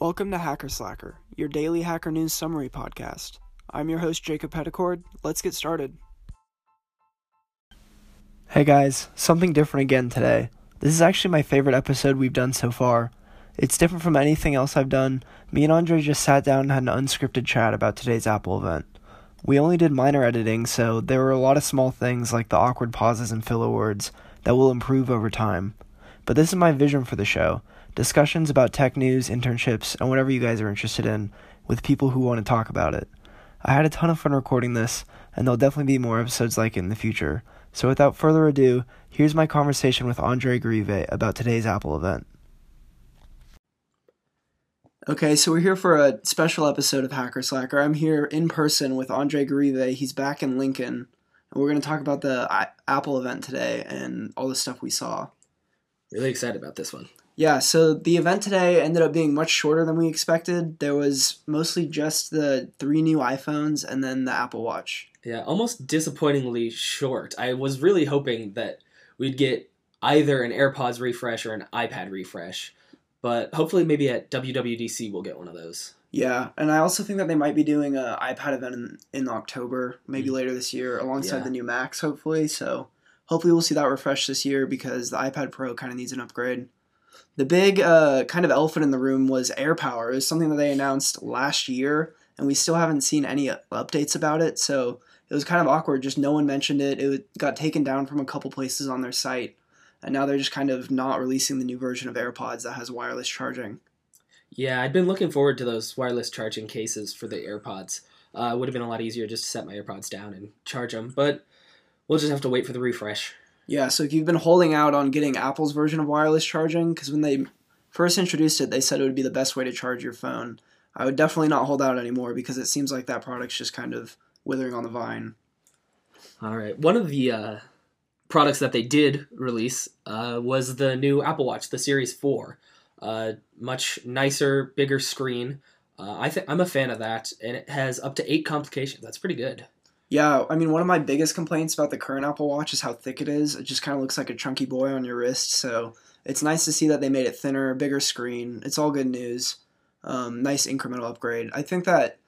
Welcome to Hacker Slacker, your daily Hacker News summary podcast. I'm your host, Jacob Petticord. Let's get started. Hey guys, something different again today. This is actually my favorite episode we've done so far. It's different from anything else I've done. Me and Andre just sat down and had an unscripted chat about today's Apple event. We only did minor editing, so there were a lot of small things like the awkward pauses and filler words that will improve over time. But this is my vision for the show discussions about tech news, internships, and whatever you guys are interested in with people who want to talk about it. I had a ton of fun recording this, and there'll definitely be more episodes like it in the future. So without further ado, here's my conversation with Andre Garive about today's Apple event. Okay, so we're here for a special episode of Hacker Slacker. I'm here in person with Andre Garive. He's back in Lincoln, and we're going to talk about the uh, Apple event today and all the stuff we saw. Really excited about this one. Yeah, so the event today ended up being much shorter than we expected. There was mostly just the three new iPhones and then the Apple Watch. Yeah, almost disappointingly short. I was really hoping that we'd get either an AirPods refresh or an iPad refresh, but hopefully, maybe at WWDC we'll get one of those. Yeah, and I also think that they might be doing an iPad event in, in October, maybe mm-hmm. later this year, alongside yeah. the new Macs, hopefully. So hopefully, we'll see that refresh this year because the iPad Pro kind of needs an upgrade. The big uh, kind of elephant in the room was AirPower. It was something that they announced last year, and we still haven't seen any updates about it. So it was kind of awkward. Just no one mentioned it. It got taken down from a couple places on their site, and now they're just kind of not releasing the new version of AirPods that has wireless charging. Yeah, I'd been looking forward to those wireless charging cases for the AirPods. Uh, it would have been a lot easier just to set my AirPods down and charge them, but we'll just have to wait for the refresh. Yeah, so if you've been holding out on getting Apple's version of wireless charging, because when they first introduced it, they said it would be the best way to charge your phone. I would definitely not hold out anymore because it seems like that product's just kind of withering on the vine. All right. One of the uh, products that they did release uh, was the new Apple Watch, the Series 4. Uh, much nicer, bigger screen. Uh, I think I'm a fan of that, and it has up to eight complications. That's pretty good. Yeah, I mean, one of my biggest complaints about the current Apple Watch is how thick it is. It just kind of looks like a chunky boy on your wrist. So it's nice to see that they made it thinner, bigger screen. It's all good news. Um, nice incremental upgrade. I think that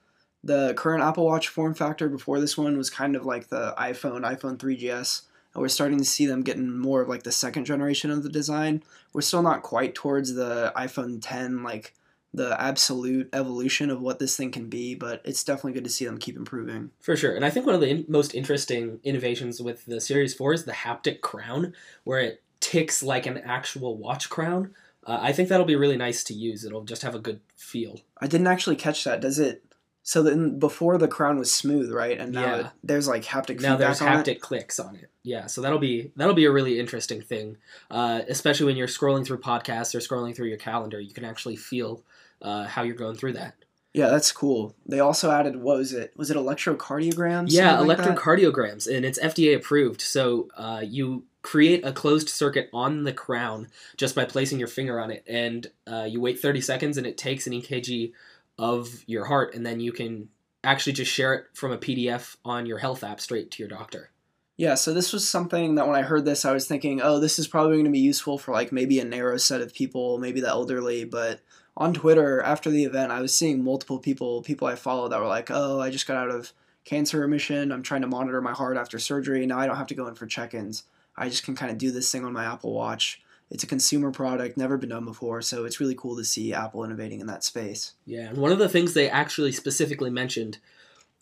the current Apple Watch form factor before this one was kind of like the iPhone, iPhone 3GS. And we're starting to see them getting more of like the second generation of the design. We're still not quite towards the iPhone 10, like the absolute evolution of what this thing can be, but it's definitely good to see them keep improving. For sure. And I think one of the in- most interesting innovations with the Series 4 is the haptic crown, where it ticks like an actual watch crown. Uh, I think that'll be really nice to use. It'll just have a good feel. I didn't actually catch that. Does it? So then before the crown was smooth, right? And now yeah. it, there's like haptic. Now there's haptic it? clicks on it. Yeah, so that'll be that'll be a really interesting thing, uh, especially when you're scrolling through podcasts or scrolling through your calendar. You can actually feel uh, how you're going through that. Yeah, that's cool. They also added what was it? Was it electrocardiograms? Yeah, like electrocardiograms, that? and it's FDA approved. So uh, you create a closed circuit on the crown just by placing your finger on it, and uh, you wait 30 seconds, and it takes an EKG of your heart, and then you can actually just share it from a PDF on your health app straight to your doctor. Yeah, so this was something that when I heard this, I was thinking, oh, this is probably going to be useful for like maybe a narrow set of people, maybe the elderly, but on Twitter after the event, I was seeing multiple people, people I follow that were like, "Oh, I just got out of cancer remission. I'm trying to monitor my heart after surgery. Now I don't have to go in for check-ins. I just can kind of do this thing on my Apple Watch." It's a consumer product, never been done before, so it's really cool to see Apple innovating in that space. Yeah, and one of the things they actually specifically mentioned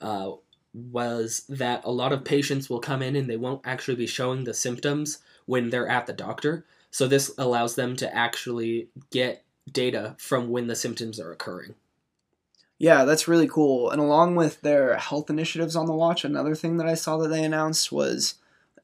uh, was that a lot of patients will come in and they won't actually be showing the symptoms when they're at the doctor. So this allows them to actually get data from when the symptoms are occurring. Yeah, that's really cool. And along with their health initiatives on the watch, another thing that I saw that they announced was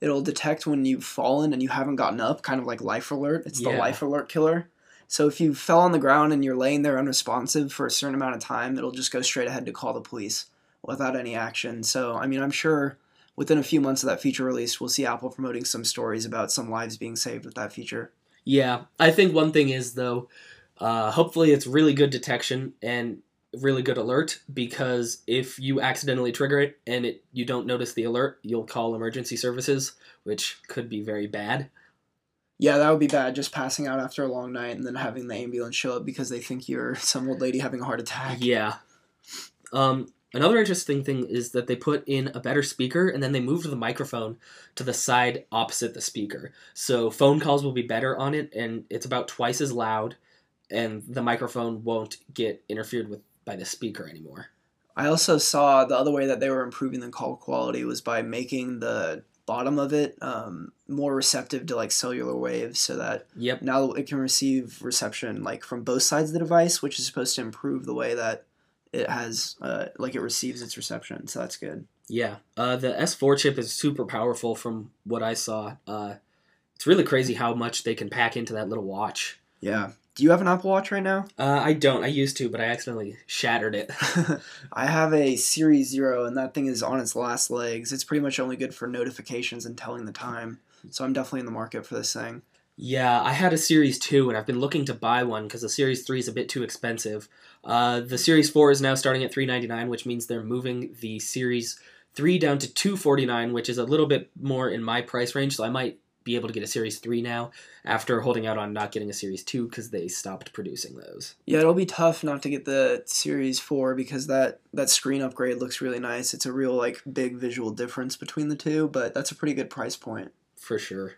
it'll detect when you've fallen and you haven't gotten up, kind of like life alert. It's the life alert killer. So if you fell on the ground and you're laying there unresponsive for a certain amount of time, it'll just go straight ahead to call the police without any action. So, I mean, I'm sure within a few months of that feature release, we'll see Apple promoting some stories about some lives being saved with that feature. Yeah, I think one thing is though, uh, hopefully, it's really good detection and really good alert because if you accidentally trigger it and it you don't notice the alert, you'll call emergency services, which could be very bad. Yeah, that would be bad. Just passing out after a long night and then having the ambulance show up because they think you're some old lady having a heart attack. Yeah. Um, another interesting thing is that they put in a better speaker and then they moved the microphone to the side opposite the speaker. So phone calls will be better on it and it's about twice as loud and the microphone won't get interfered with by the speaker anymore. I also saw the other way that they were improving the call quality was by making the bottom of it um, more receptive to like cellular waves so that Yep. now it can receive reception like from both sides of the device which is supposed to improve the way that it has uh, like it receives its reception so that's good Yeah. Uh, the S4 chip is super powerful from what I saw. Uh, it's really crazy how much they can pack into that little watch. yeah do you have an apple watch right now Uh, I don't. I used to, but I accidentally shattered it. i have a series zero and that thing is on its last legs it's pretty much only good for notifications and telling the time so i'm definitely in the market for this thing Yeah, I had a Series 2 and I've been looking to buy one because the Series 3 is a bit too expensive. Uh, the Series 4 is now starting at 399, which means they're moving the Series 3 down to 249, which is a little bit more in my price range, so I might be able to get a Series 3 now after holding out on not getting a Series 2 because they stopped producing those. Yeah, it'll be tough not to get the Series 4 because that that screen upgrade looks really nice. It's a real like big visual difference between the two, but that's a pretty good price point. For sure.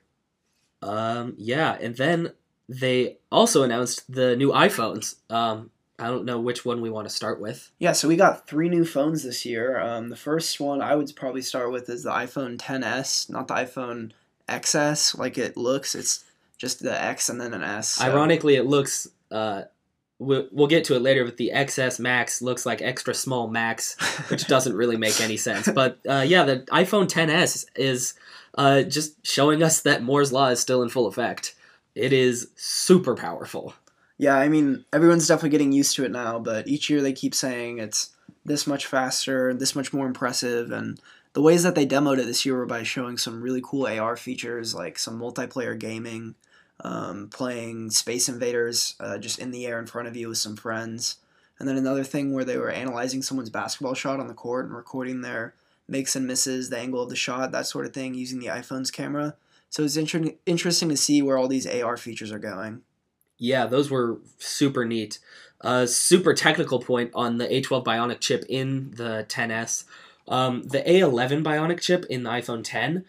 Um, yeah, and then they also announced the new iPhones. Um, I don't know which one we want to start with. Yeah, so we got three new phones this year. Um, the first one I would probably start with is the iPhone 10s, not the iPhone XS like it looks. It's just the X and then an S. so- Ironically, it looks. Uh, we'll, we'll get to it later, but the XS Max looks like extra small Max, which doesn't really make any sense. But uh, yeah, the iPhone 10s is uh, just showing us that Moore's law is still in full effect. It is super powerful. Yeah, I mean, everyone's definitely getting used to it now, but each year they keep saying it's this much faster, this much more impressive, and the ways that they demoed it this year were by showing some really cool AR features, like some multiplayer gaming, um, playing Space Invaders uh, just in the air in front of you with some friends, and then another thing where they were analyzing someone's basketball shot on the court and recording their makes and misses, the angle of the shot, that sort of thing, using the iPhone's camera. So it's inter- interesting to see where all these AR features are going. Yeah, those were super neat. A super technical point on the A12 Bionic chip in the 10s. Um, the A11 Bionic chip in the iPhone 10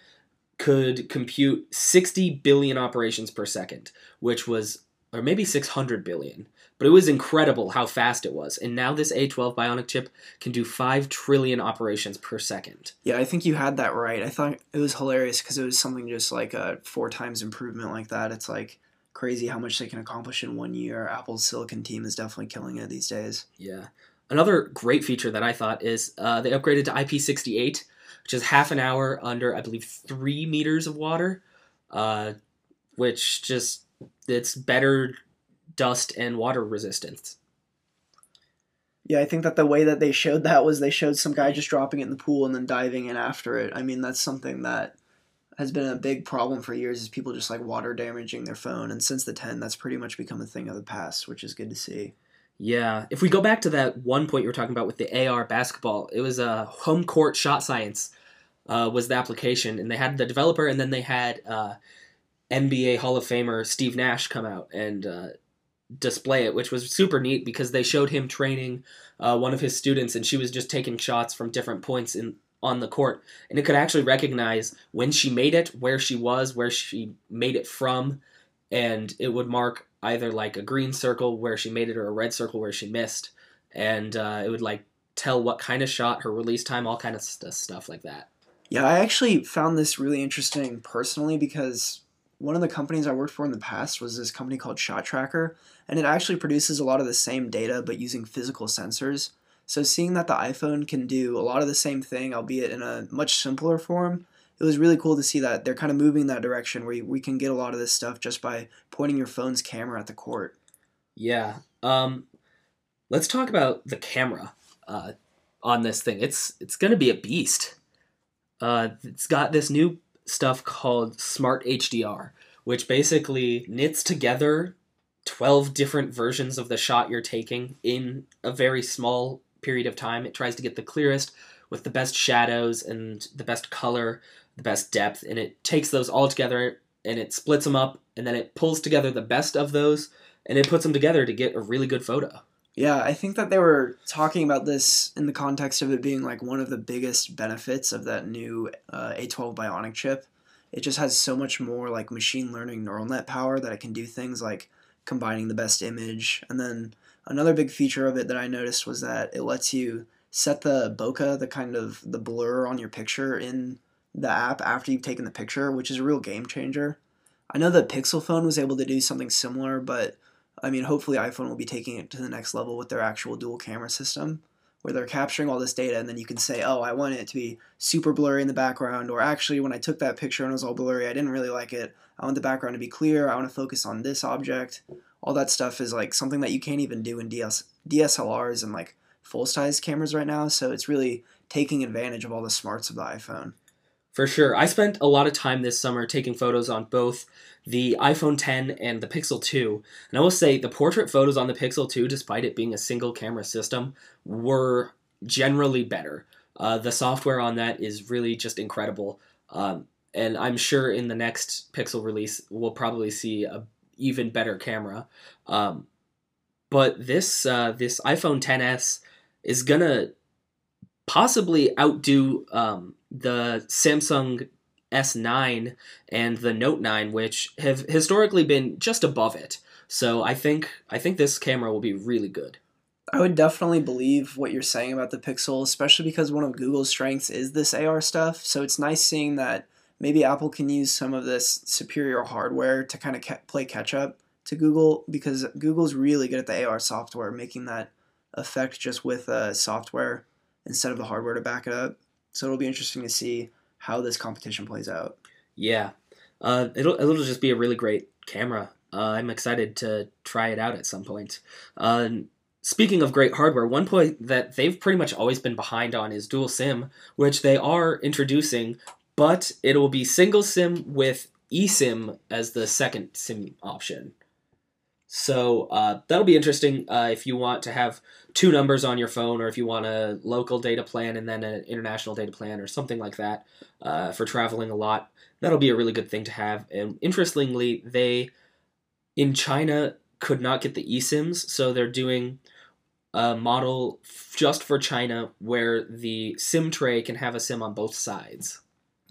could compute 60 billion operations per second, which was, or maybe 600 billion. But it was incredible how fast it was. And now this A12 Bionic chip can do 5 trillion operations per second. Yeah, I think you had that right. I thought it was hilarious because it was something just like a four times improvement like that. It's like crazy how much they can accomplish in one year. Apple's Silicon team is definitely killing it these days. Yeah. Another great feature that I thought is uh, they upgraded to IP68, which is half an hour under, I believe, three meters of water, uh, which just it's better dust and water resistance. Yeah, I think that the way that they showed that was they showed some guy just dropping it in the pool and then diving in after it. I mean, that's something that has been a big problem for years is people just like water damaging their phone and since the 10 that's pretty much become a thing of the past, which is good to see. Yeah. If we go back to that one point you were talking about with the AR basketball, it was a uh, HomeCourt shot science uh, was the application, and they had the developer, and then they had uh, NBA Hall of Famer Steve Nash come out and uh, display it, which was super neat because they showed him training uh, one of his students, and she was just taking shots from different points in on the court, and it could actually recognize when she made it, where she was, where she made it from, and it would mark either like a green circle where she made it or a red circle where she missed, and uh, it would like tell what kind of shot, her release time, all kind of st- stuff like that. Yeah, I actually found this really interesting personally because one of the companies I worked for in the past was this company called ShotTracker, and it actually produces a lot of the same data but using physical sensors. So seeing that the iPhone can do a lot of the same thing, albeit in a much simpler form, it was really cool to see that they're kind of moving in that direction where we can get a lot of this stuff just by pointing your phone's camera at the court. Yeah. Um, let's talk about the camera uh, on this thing. It's it's gonna be a beast. Uh, it's got this new stuff called Smart HDR, which basically knits together twelve different versions of the shot you're taking in a very small period of time. It tries to get the clearest with the best shadows and the best color, the best depth, and it takes those all together and it splits them up and then it pulls together the best of those and it puts them together to get a really good photo. Yeah, I think that they were talking about this in the context of it being like one of the biggest benefits of that new uh, A12 Bionic chip. It just has so much more like machine learning neural net power that it can do things like combining the best image. And then another big feature of it that I noticed was that it lets you set the bokeh, the kind of the blur on your picture in the app after you've taken the picture, which is a real game changer. I know the Pixel phone was able to do something similar, but I mean, hopefully iPhone will be taking it to the next level with their actual dual camera system, where they're capturing all this data and then you can say, oh, I want it to be super blurry in the background, or actually, when I took that picture and it was all blurry, I didn't really like it. I want the background to be clear. I want to focus on this object. All that stuff is like something that you can't even do in DS- DSLRs and like full size cameras right now. So it's really taking advantage of all the smarts of the iPhone. For sure. I spent a lot of time this summer taking photos on both the iPhone 10 and the Pixel 2. And I will say the portrait photos on the Pixel 2, despite it being a single camera system, were generally better. Uh, the software on that is really just incredible. Um, and I'm sure in the next Pixel release, we'll probably see a even better camera. Um, but this uh, this iPhone 10s is gonna possibly outdo um, the Samsung S9 and the Note 9, which have historically been just above it. So I think I think this camera will be really good. I would definitely believe what you're saying about the Pixel, especially because one of Google's strengths is this AR stuff. So it's nice seeing that maybe Apple can use some of this superior hardware to kind of play catch up to Google because Google's really good at the AR software, making that effect just with uh, software instead of the hardware to back it up. So it'll be interesting to see how this competition plays out. Yeah, uh, it'll it'll just be a really great camera. Uh, I'm excited to try it out at some point. Uh, speaking of great hardware, one point that they've pretty much always been behind on is dual SIM, which they are introducing, but it will be single SIM with eSIM as the second SIM option. So uh, that'll be interesting uh, if you want to have two numbers on your phone, or if you want a local data plan and then an international data plan, or something like that uh, for traveling a lot. That'll be a really good thing to have. And interestingly, they in China could not get the eSIMs, so they're doing a model just for China where the SIM tray can have a SIM on both sides.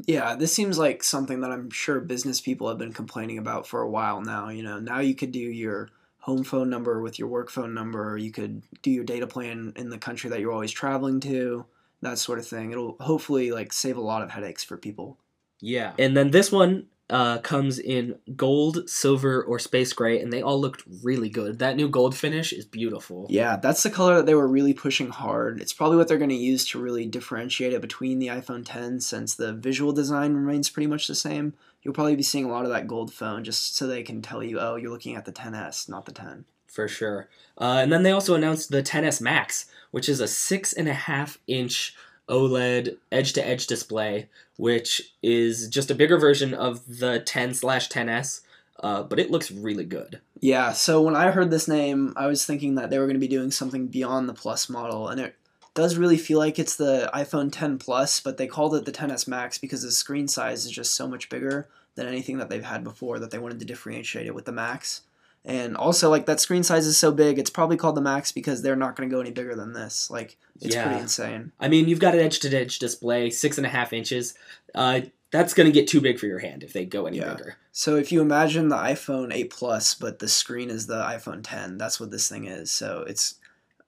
Yeah, this seems like something that I'm sure business people have been complaining about for a while now. You know, now you could do your home phone number with your work phone number. or You could do your data plan in the country that you're always traveling to, that sort of thing. It'll hopefully like save a lot of headaches for people. Yeah. And then this one uh, comes in gold, silver, or space gray, and they all looked really good. That new gold finish is beautiful. Yeah, that's the color that they were really pushing hard. It's probably what they're going to use to really differentiate it between the iPhone 10 since the visual design remains pretty much the same. You'll probably be seeing a lot of that gold phone just so they can tell you, oh, you're looking at the 10s, not the 10. For sure. Uh, and then they also announced the 10s Max, which is a six and a half inch OLED edge to edge display, which is just a bigger version of the 10 slash 10s, uh, but it looks really good. Yeah, so when I heard this name, I was thinking that they were going to be doing something beyond the Plus model, and it does really feel like it's the iPhone 10 Plus, but they called it the 10s Max because the screen size is just so much bigger than anything that they've had before that they wanted to differentiate it with the Max. And also, like that screen size is so big, it's probably called the Max because they're not going to go any bigger than this. Like it's yeah. pretty insane. I mean, you've got an edge-to-edge display, six and a half inches. Uh, that's going to get too big for your hand if they go any yeah. bigger. So if you imagine the iPhone 8 Plus, but the screen is the iPhone 10, that's what this thing is. So it's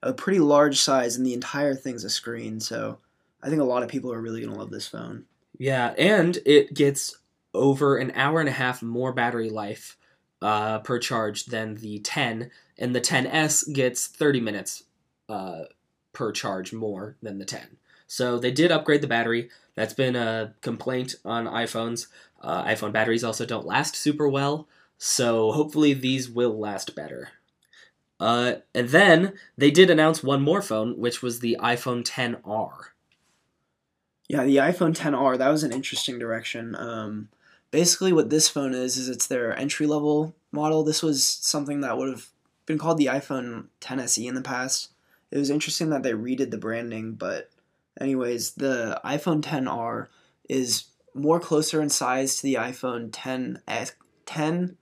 a pretty large size, and the entire thing's a screen. So I think a lot of people are really going to love this phone. Yeah, and it gets over an hour and a half more battery life uh, per charge than the 10, and the 10s gets 30 minutes uh, per charge more than the 10. So they did upgrade the battery. That's been a complaint on iPhones. Uh, iPhone batteries also don't last super well, so hopefully these will last better. Uh, and then they did announce one more phone, which was the iPhone 10R. Yeah, the iPhone 10R. That was an interesting direction. Um, basically what this phone is is it's their entry level model. This was something that would have been called the iPhone 10SE in the past. It was interesting that they redid the branding, but anyways, the iPhone 10R is more closer in size to the iPhone 10 S 10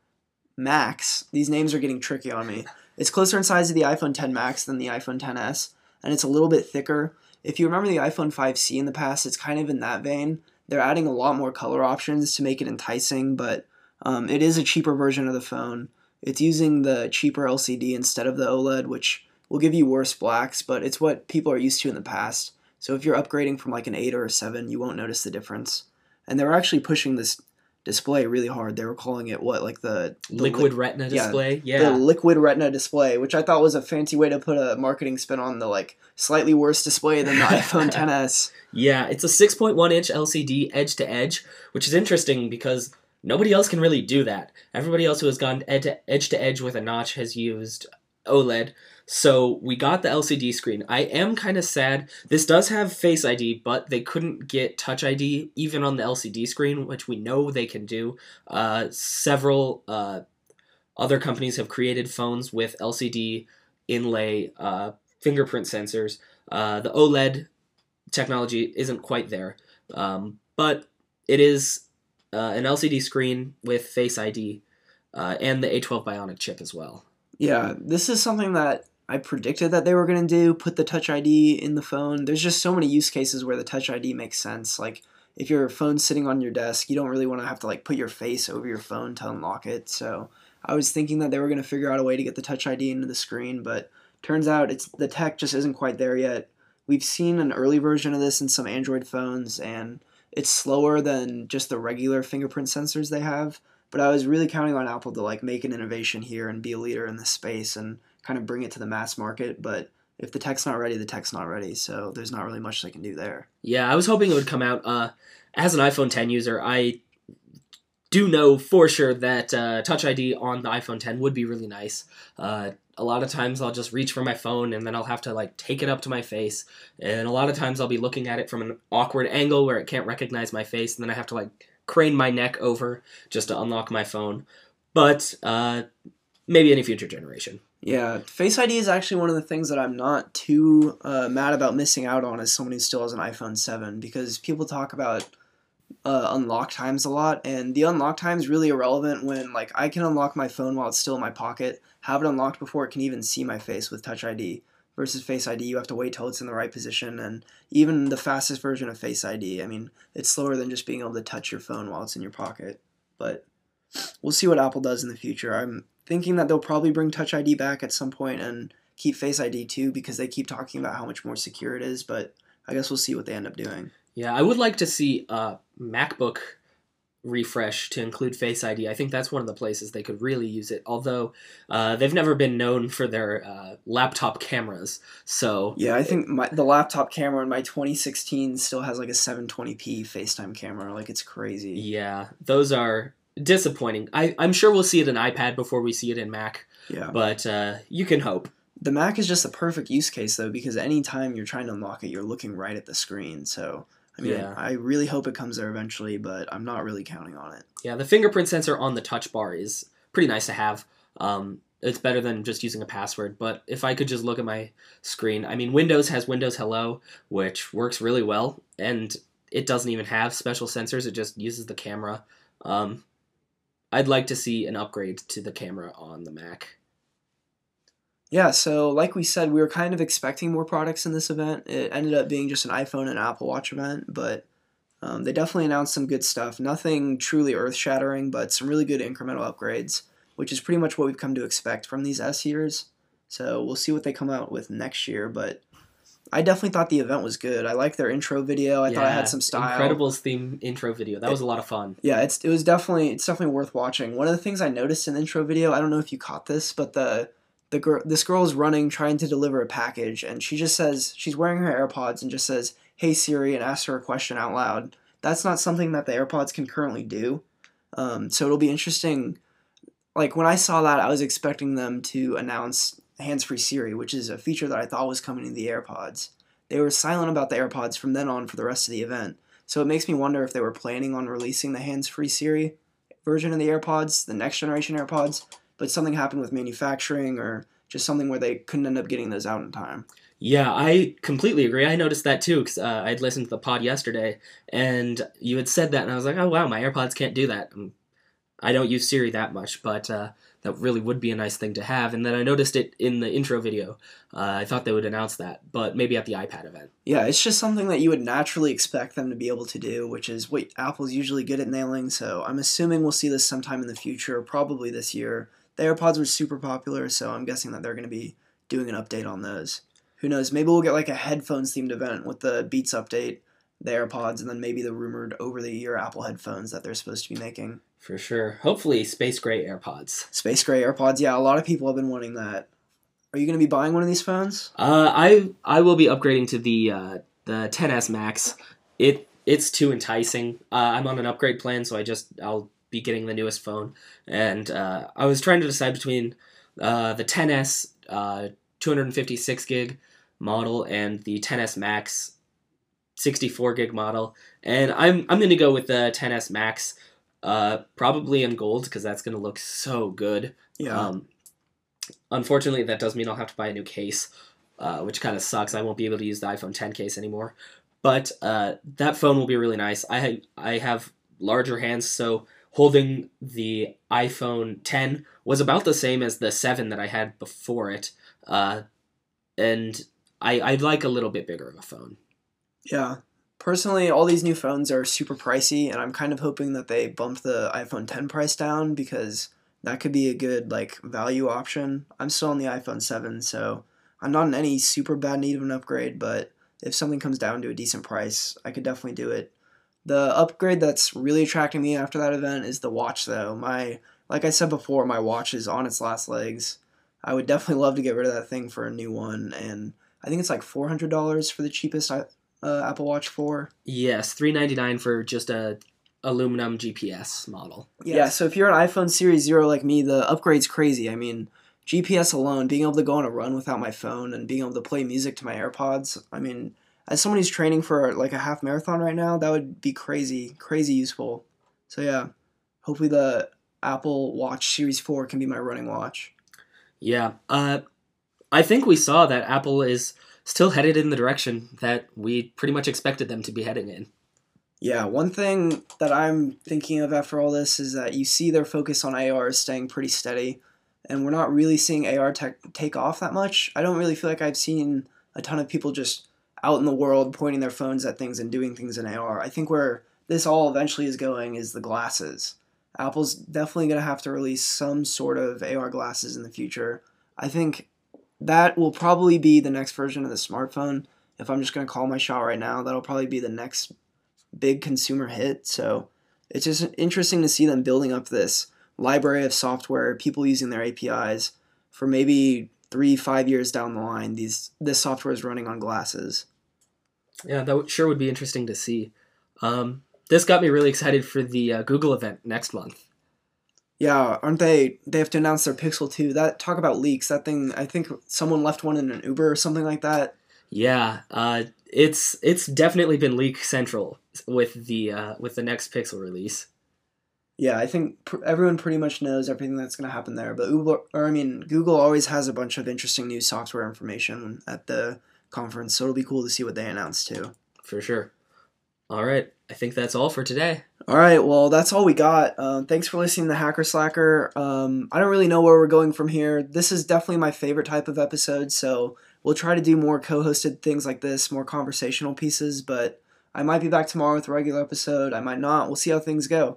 Max. These names are getting tricky on me. It's closer in size to the iPhone 10 Max than the iPhone 10s, and it's a little bit thicker. If you remember the iPhone 5C in the past, it's kind of in that vein. They're adding a lot more color options to make it enticing, but um, it is a cheaper version of the phone. It's using the cheaper LCD instead of the OLED, which will give you worse blacks, but it's what people are used to in the past. So if you're upgrading from like an 8 or a 7, you won't notice the difference. And they're actually pushing this display really hard. They were calling it what, like the, the liquid li- retina display? Yeah, yeah. The liquid retina display, which I thought was a fancy way to put a marketing spin on the like slightly worse display than the iPhone 10s. Yeah, it's a 6.1 inch LCD edge to edge, which is interesting because nobody else can really do that. Everybody else who has gone edge to edge with a notch has used OLED. So we got the LCD screen. I am kind of sad. This does have Face ID, but they couldn't get Touch ID even on the LCD screen, which we know they can do. Uh, several uh, other companies have created phones with LCD inlay uh, fingerprint sensors. Uh, the OLED technology isn't quite there, um, but it is uh, an LCD screen with Face ID uh, and the A12 Bionic chip as well. Yeah, this is something that I predicted that they were going to do. Put the Touch ID in the phone. There's just so many use cases where the Touch ID makes sense. Like if your phone's sitting on your desk, you don't really want to have to like put your face over your phone to unlock it. So I was thinking that they were going to figure out a way to get the Touch ID into the screen, but turns out it's the tech just isn't quite there yet. We've seen an early version of this in some Android phones, and it's slower than just the regular fingerprint sensors they have. But I was really counting on Apple to like make an innovation here and be a leader in this space and kind of bring it to the mass market. But if the tech's not ready, the tech's not ready. So there's not really much they can do there. Yeah, I was hoping it would come out. Uh, as an iPhone 10 user, I do know for sure that uh, Touch ID on the iPhone 10 would be really nice. Uh, a lot of times I'll just reach for my phone and then I'll have to like take it up to my face. And a lot of times I'll be looking at it from an awkward angle where it can't recognize my face, and then I have to like crane my neck over just to unlock my phone. But uh, maybe any future generation. Yeah, Face ID is actually one of the things that I'm not too uh, mad about missing out on as someone who still has an iPhone 7 because people talk about uh, unlock times a lot, and the unlock time is really irrelevant when like I can unlock my phone while it's still in my pocket, have it unlocked before it can even see my face with Touch ID. Versus Face ID, you have to wait till it's in the right position, and even the fastest version of Face ID, I mean, it's slower than just being able to touch your phone while it's in your pocket. But we'll see what Apple does in the future. I'm thinking that they'll probably bring Touch ID back at some point and keep Face ID too because they keep talking about how much more secure it is. But I guess we'll see what they end up doing. Yeah, I would like to see a MacBook refresh to include Face ID. I think that's one of the places they could really use it. Although uh, they've never been known for their uh, laptop cameras, so yeah, I think my, the laptop camera in my 2016 still has like a 720p FaceTime camera. Like it's crazy. Yeah, those are disappointing. I, I'm sure we'll see it in iPad before we see it in Mac. Yeah. But uh, you can hope. The Mac is just a perfect use case though, because anytime you're trying to unlock it, you're looking right at the screen. So I mean, yeah. I really hope it comes there eventually, but I'm not really counting on it. Yeah, the fingerprint sensor on the touch bar is pretty nice to have. Um, it's better than just using a password. But if I could just look at my screen, I mean, Windows has Windows Hello, which works really well, and it doesn't even have special sensors. It just uses the camera. Um, I'd like to see an upgrade to the camera on the Mac. Yeah, so like we said, we were kind of expecting more products in this event. It ended up being just an iPhone and Apple Watch event, but um, they definitely announced some good stuff. Nothing truly earth shattering, but some really good incremental upgrades, which is pretty much what we've come to expect from these S years. So we'll see what they come out with next year, but I definitely thought the event was good. I liked their intro video. I yeah, thought I had some style. Incredibles theme intro video. That was a lot of fun. Yeah, it's it was definitely it's definitely worth watching. One of the things I noticed in the intro video, I don't know if you caught this, but the the girl this girl is running trying to deliver a package and she just says she's wearing her AirPods and just says, "Hey Siri," and asks her a question out loud. That's not something that the AirPods can currently do. Um, so it'll be interesting. Like when I saw that, I was expecting them to announce hands-free Siri, which is a feature that I thought was coming to the AirPods. They were silent about the AirPods from then on for the rest of the event. So it makes me wonder if they were planning on releasing the hands-free Siri version of the AirPods, the next generation AirPods, but something happened with manufacturing or just something where they couldn't end up getting those out in time. Yeah, I completely agree. I noticed that too because uh, I'd listened to the pod yesterday, and you had said that, and I was like, "Oh wow, my AirPods can't do that." Um, I don't use Siri that much, but uh, that really would be a nice thing to have. And then I noticed it in the intro video. Uh, I thought they would announce that, but maybe at the iPad event. Yeah, it's just something that you would naturally expect them to be able to do, which is what Apple's usually good at nailing. So I'm assuming we'll see this sometime in the future, probably this year. The AirPods were super popular, so I'm guessing that they're going to be doing an update on those. Who knows? Maybe we'll get like a headphones themed event with the Beats update, the AirPods, and then maybe the rumored over the ear Apple headphones that they're supposed to be making. For sure. Hopefully, space gray AirPods. Space gray AirPods. Yeah, a lot of people have been wanting that. Are you going to be buying one of these phones? Uh, I I will be upgrading to the uh, the 10s Max. It it's too enticing. Uh, I'm on an upgrade plan, so I just I'll be getting the newest phone. And uh, I was trying to decide between uh, the 10s uh, 256 gig model and the 10s Max 64 gig model. And I'm I'm going to go with the 10s Max. Uh, probably in gold because that's gonna look so good. Yeah. Um, unfortunately, that does mean I'll have to buy a new case, uh, which kind of sucks. I won't be able to use the iPhone 10 case anymore. But uh, that phone will be really nice. I ha- I have larger hands, so holding the iPhone 10 was about the same as the 7 that I had before it, uh, and I I'd like a little bit bigger of a phone. Yeah. Personally, all these new phones are super pricey, and I'm kind of hoping that they bump the iPhone 10 price down because that could be a good like value option. I'm still on the iPhone 7, so I'm not in any super bad need of an upgrade, but if something comes down to a decent price, I could definitely do it. The upgrade that's really attracting me after that event is the watch though. My like I said before, my watch is on its last legs. I would definitely love to get rid of that thing for a new one and I think it's like $400 for the cheapest uh, Apple Watch 4. Yes, three ninety nine for just a aluminum GPS model. Yeah, so if you're an iPhone Series Zero like me, the upgrade's crazy. I mean, GPS alone, being able to go on a run without my phone and being able to play music to my AirPods, I mean, as someone who's training for like a half marathon right now, that would be crazy, crazy useful. So yeah, hopefully the Apple Watch Series 4 can be my running watch. Yeah, uh, I think we saw that Apple is still headed in the direction that we pretty much expected them to be heading in. Yeah, one thing that I'm thinking of after all this is that you see their focus on AR is staying pretty steady, and we're not really seeing AR tech take off that much. I don't really feel like I've seen a ton of people just out in the world pointing their phones at things and doing things in AR. I think where this all eventually is going is the glasses. Apple's definitely going to have to release some sort of AR glasses in the future. I think that will probably be the next version of the smartphone. If I'm just going to call my shot right now, that'll probably be the next big consumer hit. So it's just interesting to see them building up this library of software, people using their APIs for maybe three, five years down the line. These this software is running on glasses. Yeah, that sure would be interesting to see. Um, this got me really excited for the uh, Google event next month. Yeah, aren't they? They have to announce their Pixel 2. That talk about leaks. That thing, I think someone left one in an Uber or something like that. Yeah, uh, it's it's definitely been leak central with the uh, with the next Pixel release. Yeah, I think pr- everyone pretty much knows everything that's going to happen there. But Uber, or I mean, Google always has a bunch of interesting new software information at the conference, so it'll be cool to see what they announce too. For sure. All right, I think that's all for today. All right, well, that's all we got. Um, thanks for listening to Hacker Slacker. Um, I don't really know where we're going from here. This is definitely my favorite type of episode, so we'll try to do more co-hosted things like this, more conversational pieces. But I might be back tomorrow with a regular episode. I might not. We'll see how things go.